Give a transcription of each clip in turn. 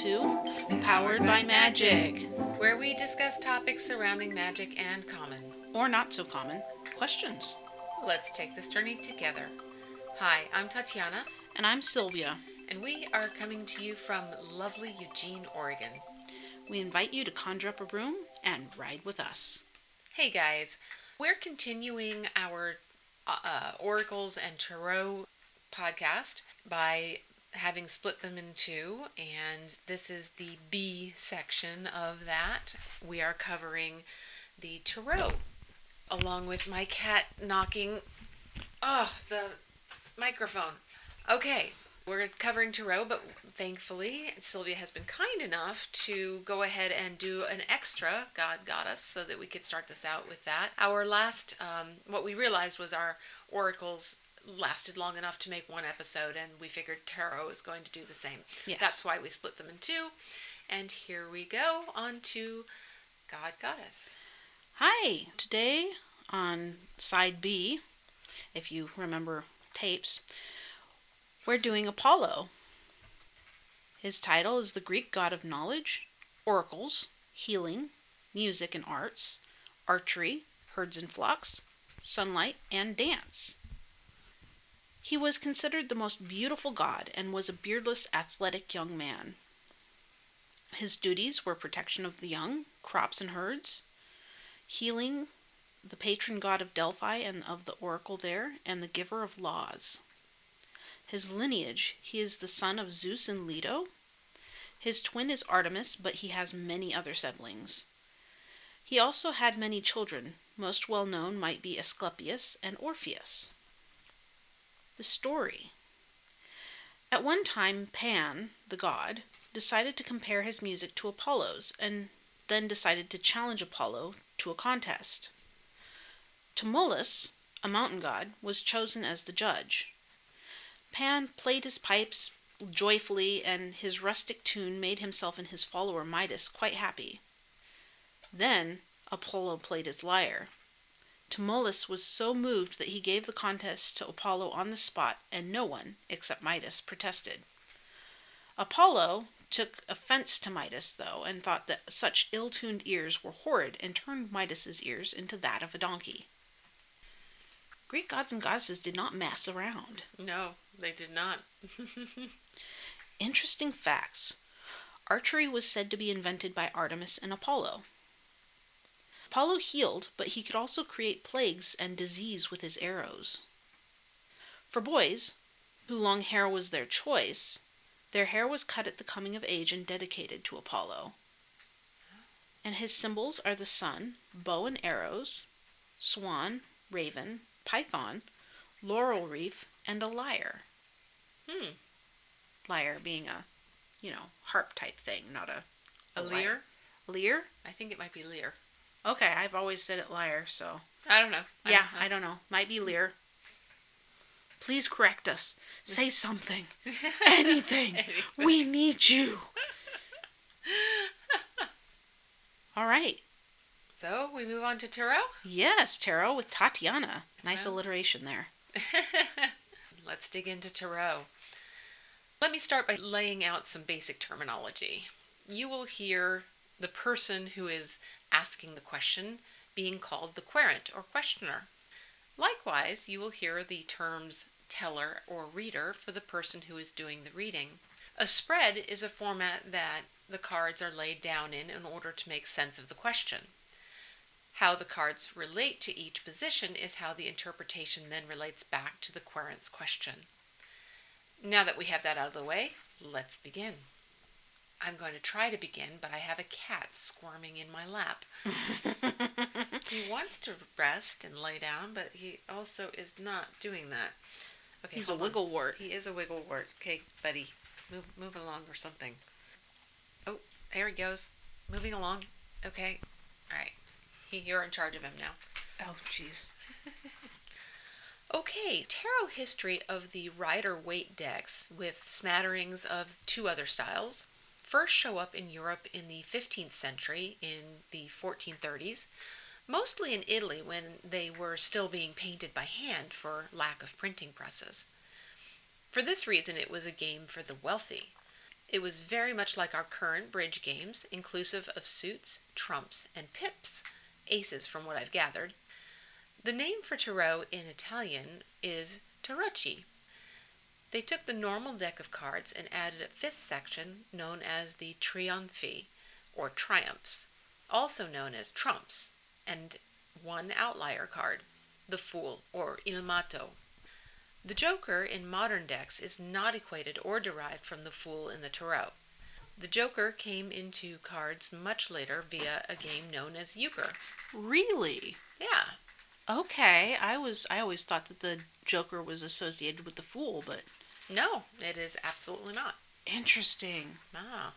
to Powered by Magic, where we discuss topics surrounding magic and common. or not so common, questions. Let's take this journey together. Hi, I'm Tatiana, And I'm Sylvia. and we are coming to you from lovely Eugene, Oregon. We invite you to conjure up a room and ride with us. Hey guys, we're continuing our uh, uh, Oracles and Tarot podcast by having split them in two, and this is the B section of that. We are covering the Tarot, along with my cat knocking, oh, the microphone. Okay, we're covering Tarot, but thankfully Sylvia has been kind enough to go ahead and do an extra God Goddess so that we could start this out with that. Our last, um, what we realized was our oracles lasted long enough to make one episode, and we figured Tarot is going to do the same. Yes. That's why we split them in two. And here we go on to God Goddess. Hi! Today on side B, if you remember tapes, we're doing Apollo. His title is the Greek god of knowledge, oracles, healing, music and arts, archery, herds and flocks, sunlight, and dance. He was considered the most beautiful god and was a beardless, athletic young man. His duties were protection of the young, crops and herds, healing, the patron god of Delphi and of the oracle there, and the giver of laws. His lineage, he is the son of Zeus and Leto. His twin is Artemis, but he has many other siblings. He also had many children. Most well known might be Asclepius and Orpheus. The story. At one time, Pan, the god, decided to compare his music to Apollo's and then decided to challenge Apollo to a contest. Tmolus, a mountain god, was chosen as the judge. Pan played his pipes joyfully, and his rustic tune made himself and his follower Midas quite happy. Then Apollo played his lyre. Tmolus was so moved that he gave the contest to Apollo on the spot, and no one, except Midas, protested. Apollo took offense to Midas, though, and thought that such ill tuned ears were horrid, and turned Midas's ears into that of a donkey. Greek gods and goddesses did not mess around. No, they did not. Interesting facts. Archery was said to be invented by Artemis and Apollo. Apollo healed, but he could also create plagues and disease with his arrows. For boys, who long hair was their choice, their hair was cut at the coming of age and dedicated to Apollo. And his symbols are the sun, bow and arrows, swan, raven, python, laurel wreath, and a lyre. Hmm. Lyre being a, you know, harp type thing, not a A lyre. lyre? Lyre? I think it might be lyre. Okay, I've always said it liar, so I don't know. I- yeah, I don't know. Might be hmm. lyre. Please correct us. Hmm. Say something. Anything. Anything. We need you. All right. So we move on to tarot. Yes, tarot with Tatiana. Nice Well. alliteration there. Let's dig into tarot. Let me start by laying out some basic terminology. You will hear the person who is asking the question being called the querent or questioner. Likewise, you will hear the terms teller or reader for the person who is doing the reading. A spread is a format that the cards are laid down in in order to make sense of the question. How the cards relate to each position is how the interpretation then relates back to the querent's question. Now that we have that out of the way, let's begin. I'm going to try to begin, but I have a cat squirming in my lap. he wants to rest and lay down, but he also is not doing that. Okay, He's a hold on. wiggle wart. He is a wiggle wart. Okay, buddy, move move along or something. Oh, there he goes, moving along. Okay, all right. He, you're in charge of him now. Oh, jeez. Okay, tarot history of the Rider Waite decks with smatterings of two other styles first show up in Europe in the 15th century in the 1430s, mostly in Italy when they were still being painted by hand for lack of printing presses. For this reason, it was a game for the wealthy. It was very much like our current bridge games, inclusive of suits, trumps, and pips, aces from what I've gathered. The name for tarot in Italian is tarocchi. They took the normal deck of cards and added a fifth section known as the trionfi, or triumphs, also known as trumps, and one outlier card, the fool, or il matto. The joker in modern decks is not equated or derived from the fool in the tarot. The joker came into cards much later via a game known as euchre. Really? Yeah, Okay. I was I always thought that the Joker was associated with the Fool, but no, it is absolutely not. interesting. Ah.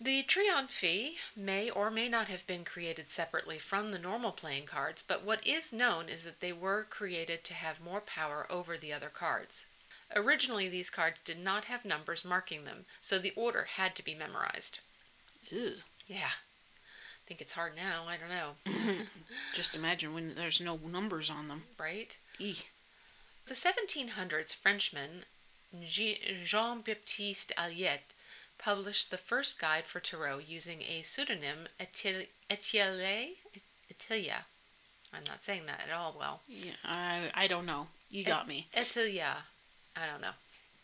The trionfi may or may not have been created separately from the normal playing cards, but what is known is that they were created to have more power over the other cards. Originally, these cards did not have numbers marking them, so the order had to be memorized. Ew. Yeah. I think it's hard now. I don't know. Just imagine when there's no numbers on them. Right? Eek. The 1700s Frenchman Jean Baptiste Alliette published the first guide for tarot using a pseudonym Etienne Etteilla. I'm not saying that at all well. Yeah, I I don't know. You got me. Etteilla. I don't know.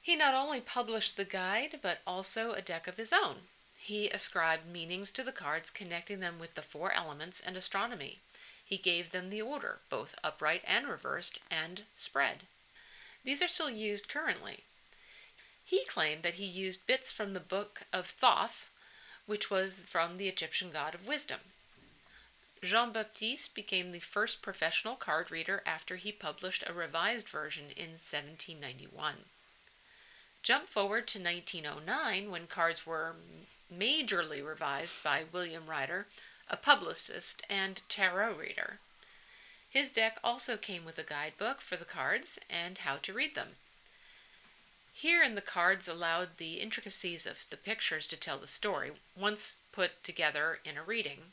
He not only published the guide, but also a deck of his own. He ascribed meanings to the cards, connecting them with the four elements and astronomy. He gave them the order, both upright and reversed, and spread. These are still used currently. He claimed that he used bits from the book of Thoth, which was from the Egyptian god of wisdom. Jean Baptiste became the first professional card reader after he published a revised version in 1791. Jump forward to 1909 when cards were majorly revised by William Rider, a publicist and tarot reader. His deck also came with a guidebook for the cards and how to read them. Here in the cards allowed the intricacies of the pictures to tell the story, once put together in a reading.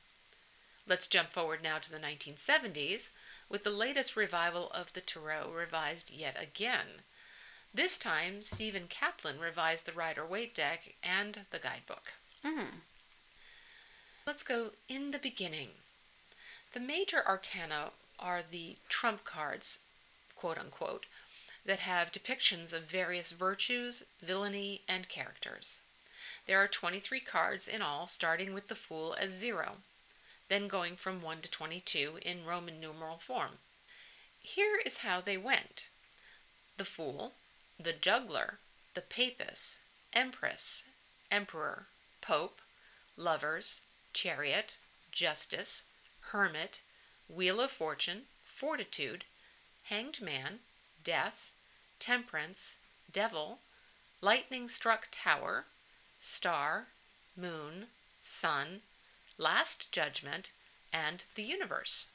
Let's jump forward now to the 1970s with the latest revival of the Tarot revised yet again. This time, Stephen Kaplan revised the Rider Waite deck and the guidebook. Mm. Let's go in the beginning. The major arcana are the trump cards, quote unquote, that have depictions of various virtues, villainy, and characters. There are 23 cards in all, starting with the Fool as zero, then going from 1 to 22 in Roman numeral form. Here is how they went the Fool, the Juggler, the Papist, Empress, Emperor, Pope, Lovers, Chariot, Justice, Hermit, Wheel of Fortune, Fortitude, Hanged Man, Death, Temperance, Devil, Lightning Struck Tower, Star, Moon, Sun, Last Judgment, and the Universe.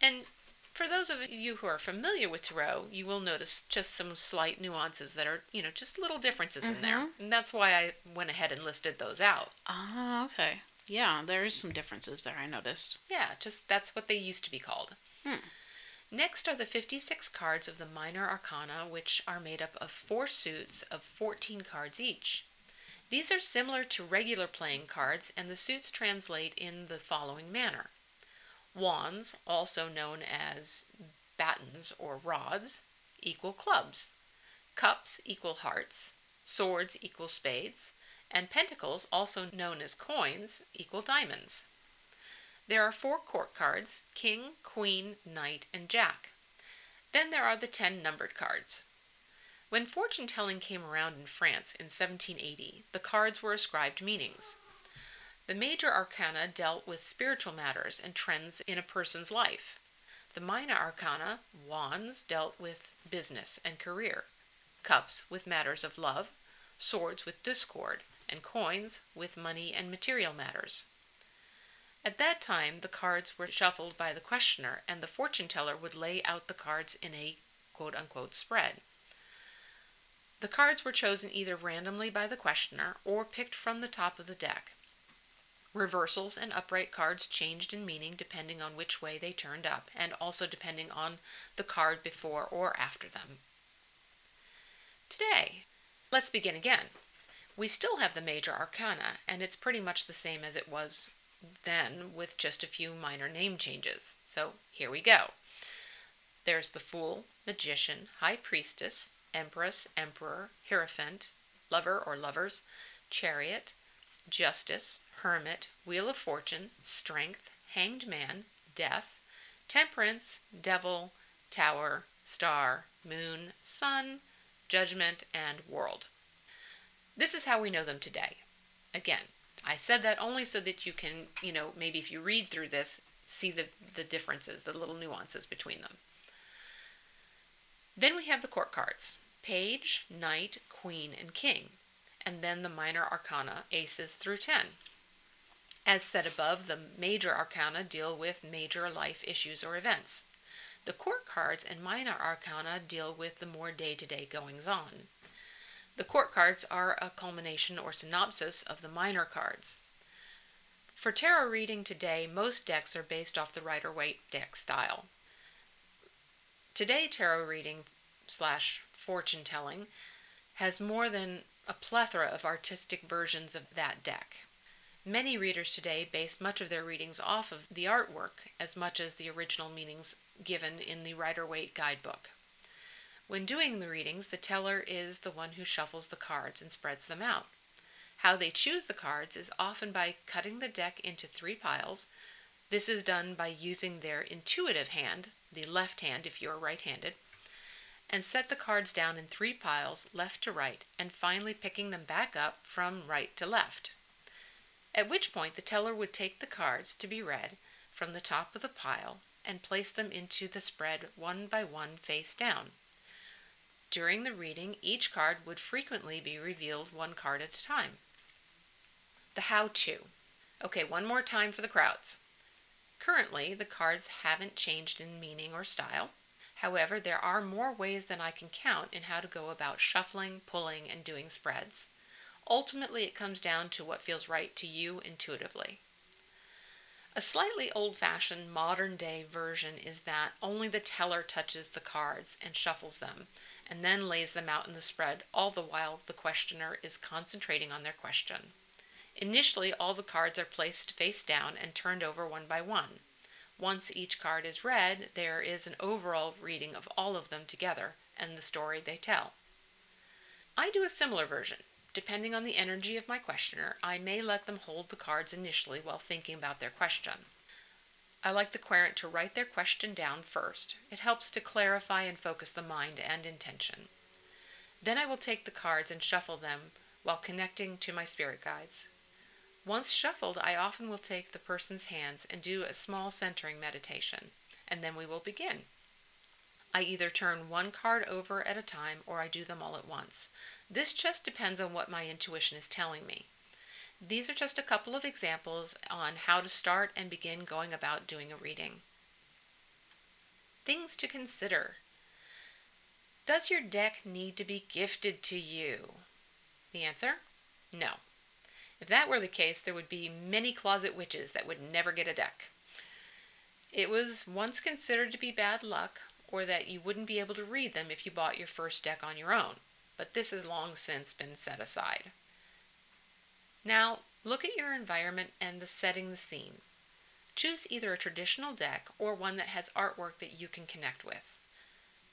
And for those of you who are familiar with tarot, you will notice just some slight nuances that are, you know, just little differences in there. And that's why I went ahead and listed those out. Ah, okay. Yeah, there is some differences there. I noticed. Yeah, just that's what they used to be called. Hmm. Next are the 56 cards of the minor arcana, which are made up of four suits of 14 cards each. These are similar to regular playing cards, and the suits translate in the following manner Wands, also known as batons or rods, equal clubs. Cups equal hearts. Swords equal spades. And pentacles, also known as coins, equal diamonds. There are four court cards king, queen, knight, and jack. Then there are the ten numbered cards. When fortune telling came around in France in 1780, the cards were ascribed meanings. The major arcana dealt with spiritual matters and trends in a person's life. The minor arcana, wands, dealt with business and career, cups with matters of love, swords with discord, and coins with money and material matters. At that time, the cards were shuffled by the questioner, and the fortune teller would lay out the cards in a quote unquote spread. The cards were chosen either randomly by the questioner or picked from the top of the deck. Reversals and upright cards changed in meaning depending on which way they turned up, and also depending on the card before or after them. Today, let's begin again. We still have the major arcana, and it's pretty much the same as it was then with just a few minor name changes. So here we go. There's the Fool, Magician, High Priestess, Empress, Emperor, Hierophant, Lover or Lovers, Chariot, Justice, Hermit, Wheel of Fortune, Strength, Hanged Man, Death, Temperance, Devil, Tower, Star, Moon, Sun, Judgment, and World. This is how we know them today. Again, I said that only so that you can, you know, maybe if you read through this, see the, the differences, the little nuances between them. Then we have the court cards Page, Knight, Queen, and King, and then the minor arcana, aces through 10. As said above, the major arcana deal with major life issues or events. The court cards and minor arcana deal with the more day to day goings on. The court cards are a culmination or synopsis of the minor cards. For tarot reading today, most decks are based off the Rider Waite deck style. Today, tarot reading slash fortune telling has more than a plethora of artistic versions of that deck. Many readers today base much of their readings off of the artwork as much as the original meanings given in the Rider Waite guidebook. When doing the readings, the teller is the one who shuffles the cards and spreads them out. How they choose the cards is often by cutting the deck into three piles. This is done by using their intuitive hand, the left hand if you're right handed, and set the cards down in three piles, left to right, and finally picking them back up from right to left. At which point the teller would take the cards to be read from the top of the pile and place them into the spread one by one face down. During the reading, each card would frequently be revealed one card at a time. The how to. Okay, one more time for the crowds. Currently, the cards haven't changed in meaning or style. However, there are more ways than I can count in how to go about shuffling, pulling, and doing spreads. Ultimately, it comes down to what feels right to you intuitively. A slightly old fashioned modern day version is that only the teller touches the cards and shuffles them, and then lays them out in the spread, all the while the questioner is concentrating on their question. Initially, all the cards are placed face down and turned over one by one. Once each card is read, there is an overall reading of all of them together and the story they tell. I do a similar version. Depending on the energy of my questioner, I may let them hold the cards initially while thinking about their question. I like the querent to write their question down first. It helps to clarify and focus the mind and intention. Then I will take the cards and shuffle them while connecting to my spirit guides. Once shuffled, I often will take the person's hands and do a small centering meditation, and then we will begin. I either turn one card over at a time or I do them all at once. This just depends on what my intuition is telling me. These are just a couple of examples on how to start and begin going about doing a reading. Things to consider. Does your deck need to be gifted to you? The answer? No. If that were the case, there would be many closet witches that would never get a deck. It was once considered to be bad luck, or that you wouldn't be able to read them if you bought your first deck on your own, but this has long since been set aside. Now, look at your environment and the setting the scene. Choose either a traditional deck or one that has artwork that you can connect with.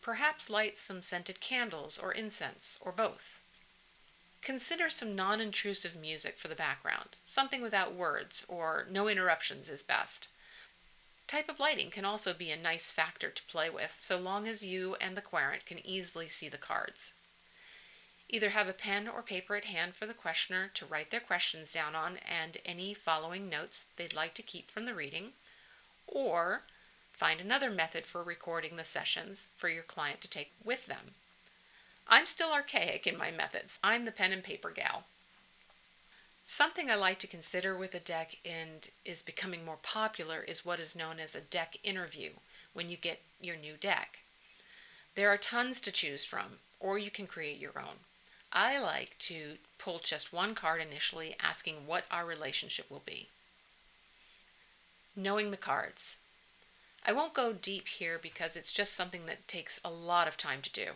Perhaps light some scented candles or incense, or both. Consider some non intrusive music for the background, something without words, or no interruptions is best. Type of lighting can also be a nice factor to play with, so long as you and the querent can easily see the cards. Either have a pen or paper at hand for the questioner to write their questions down on and any following notes they'd like to keep from the reading, or find another method for recording the sessions for your client to take with them. I'm still archaic in my methods. I'm the pen and paper gal. Something I like to consider with a deck and is becoming more popular is what is known as a deck interview when you get your new deck. There are tons to choose from, or you can create your own. I like to pull just one card initially, asking what our relationship will be. Knowing the cards. I won't go deep here because it's just something that takes a lot of time to do.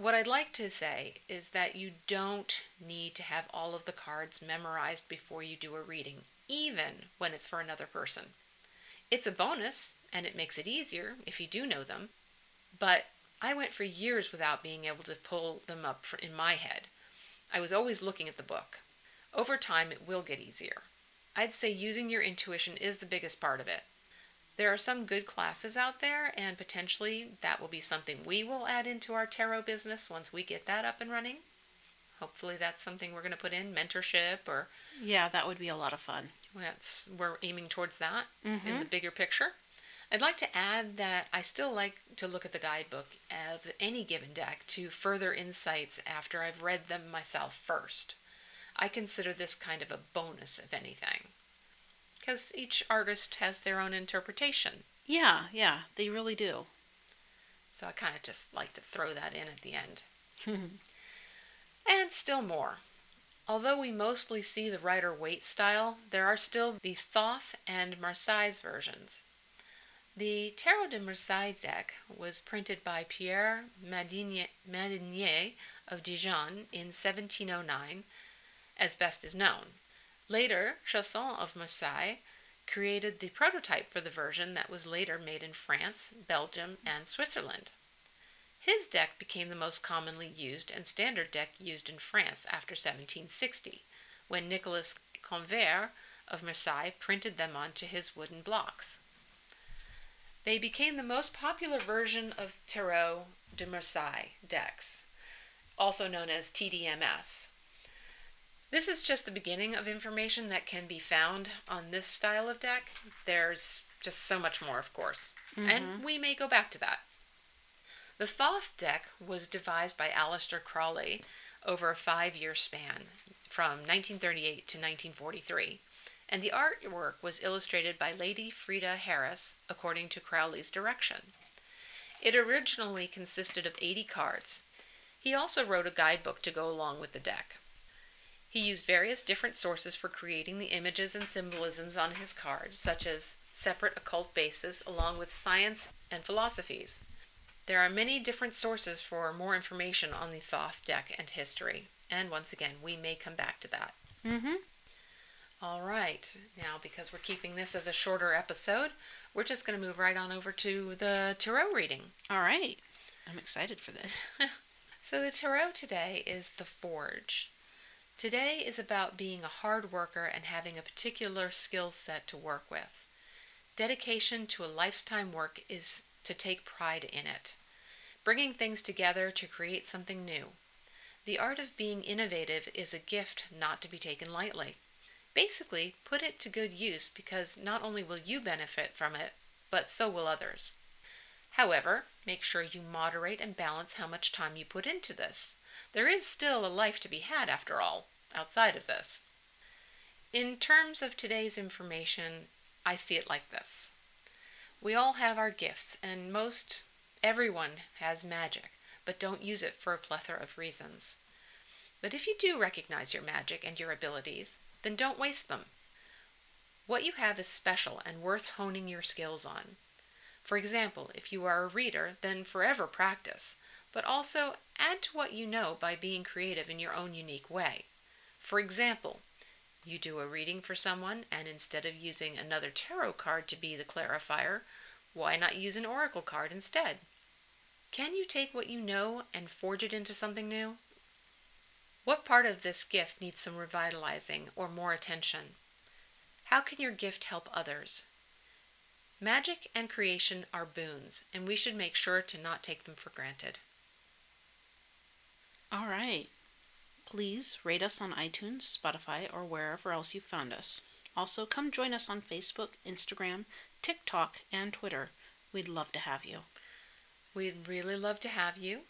What I'd like to say is that you don't need to have all of the cards memorized before you do a reading, even when it's for another person. It's a bonus, and it makes it easier if you do know them, but I went for years without being able to pull them up in my head. I was always looking at the book. Over time, it will get easier. I'd say using your intuition is the biggest part of it. There are some good classes out there, and potentially that will be something we will add into our tarot business once we get that up and running. Hopefully, that's something we're going to put in mentorship or. Yeah, that would be a lot of fun. That's, we're aiming towards that Mhm. in the bigger picture. I'd like to add that I still like to look at the guidebook of any given deck to further insights after I've read them myself first. I consider this kind of a bonus, if anything because each artist has their own interpretation. Yeah, yeah, they really do. So I kind of just like to throw that in at the end. and still more. Although we mostly see the Rider Waite style, there are still the Thoth and Marseilles versions. The Tarot de Marseille deck was printed by Pierre Madinier of Dijon in 1709, as best is known. Later, Chosson of Marseille created the prototype for the version that was later made in France, Belgium, and Switzerland. His deck became the most commonly used and standard deck used in France after 1760, when Nicolas Conver of Marseille printed them onto his wooden blocks. They became the most popular version of Tarot de Marseille decks, also known as TDMS. This is just the beginning of information that can be found on this style of deck. There's just so much more, of course, mm-hmm. and we may go back to that. The Thoth deck was devised by Aleister Crowley over a five year span from 1938 to 1943, and the artwork was illustrated by Lady Frieda Harris according to Crowley's direction. It originally consisted of 80 cards. He also wrote a guidebook to go along with the deck. He used various different sources for creating the images and symbolisms on his cards, such as separate occult bases along with science and philosophies. There are many different sources for more information on the Thoth deck and history, and once again, we may come back to that. Mm-hmm. All right, now because we're keeping this as a shorter episode, we're just going to move right on over to the tarot reading. All right, I'm excited for this. so, the tarot today is the Forge. Today is about being a hard worker and having a particular skill set to work with. Dedication to a lifetime work is to take pride in it, bringing things together to create something new. The art of being innovative is a gift not to be taken lightly. Basically, put it to good use because not only will you benefit from it, but so will others. However, make sure you moderate and balance how much time you put into this. There is still a life to be had, after all, outside of this. In terms of today's information, I see it like this. We all have our gifts, and most everyone has magic, but don't use it for a plethora of reasons. But if you do recognize your magic and your abilities, then don't waste them. What you have is special and worth honing your skills on. For example, if you are a reader, then forever practice, but also add to what you know by being creative in your own unique way. For example, you do a reading for someone, and instead of using another tarot card to be the clarifier, why not use an oracle card instead? Can you take what you know and forge it into something new? What part of this gift needs some revitalizing or more attention? How can your gift help others? Magic and creation are boons, and we should make sure to not take them for granted. All right. Please rate us on iTunes, Spotify, or wherever else you found us. Also, come join us on Facebook, Instagram, TikTok, and Twitter. We'd love to have you. We'd really love to have you.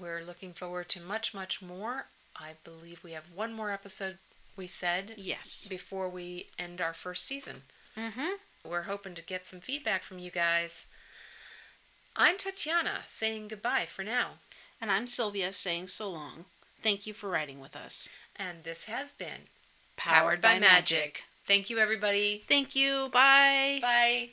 We're looking forward to much, much more. I believe we have one more episode, we said. Yes. Before we end our first season. Mm-hmm. We're hoping to get some feedback from you guys. I'm Tatiana saying goodbye for now. And I'm Sylvia saying so long. Thank you for writing with us. And this has been Powered, by, by magic. magic. Thank you, everybody. Thank you. Bye. Bye.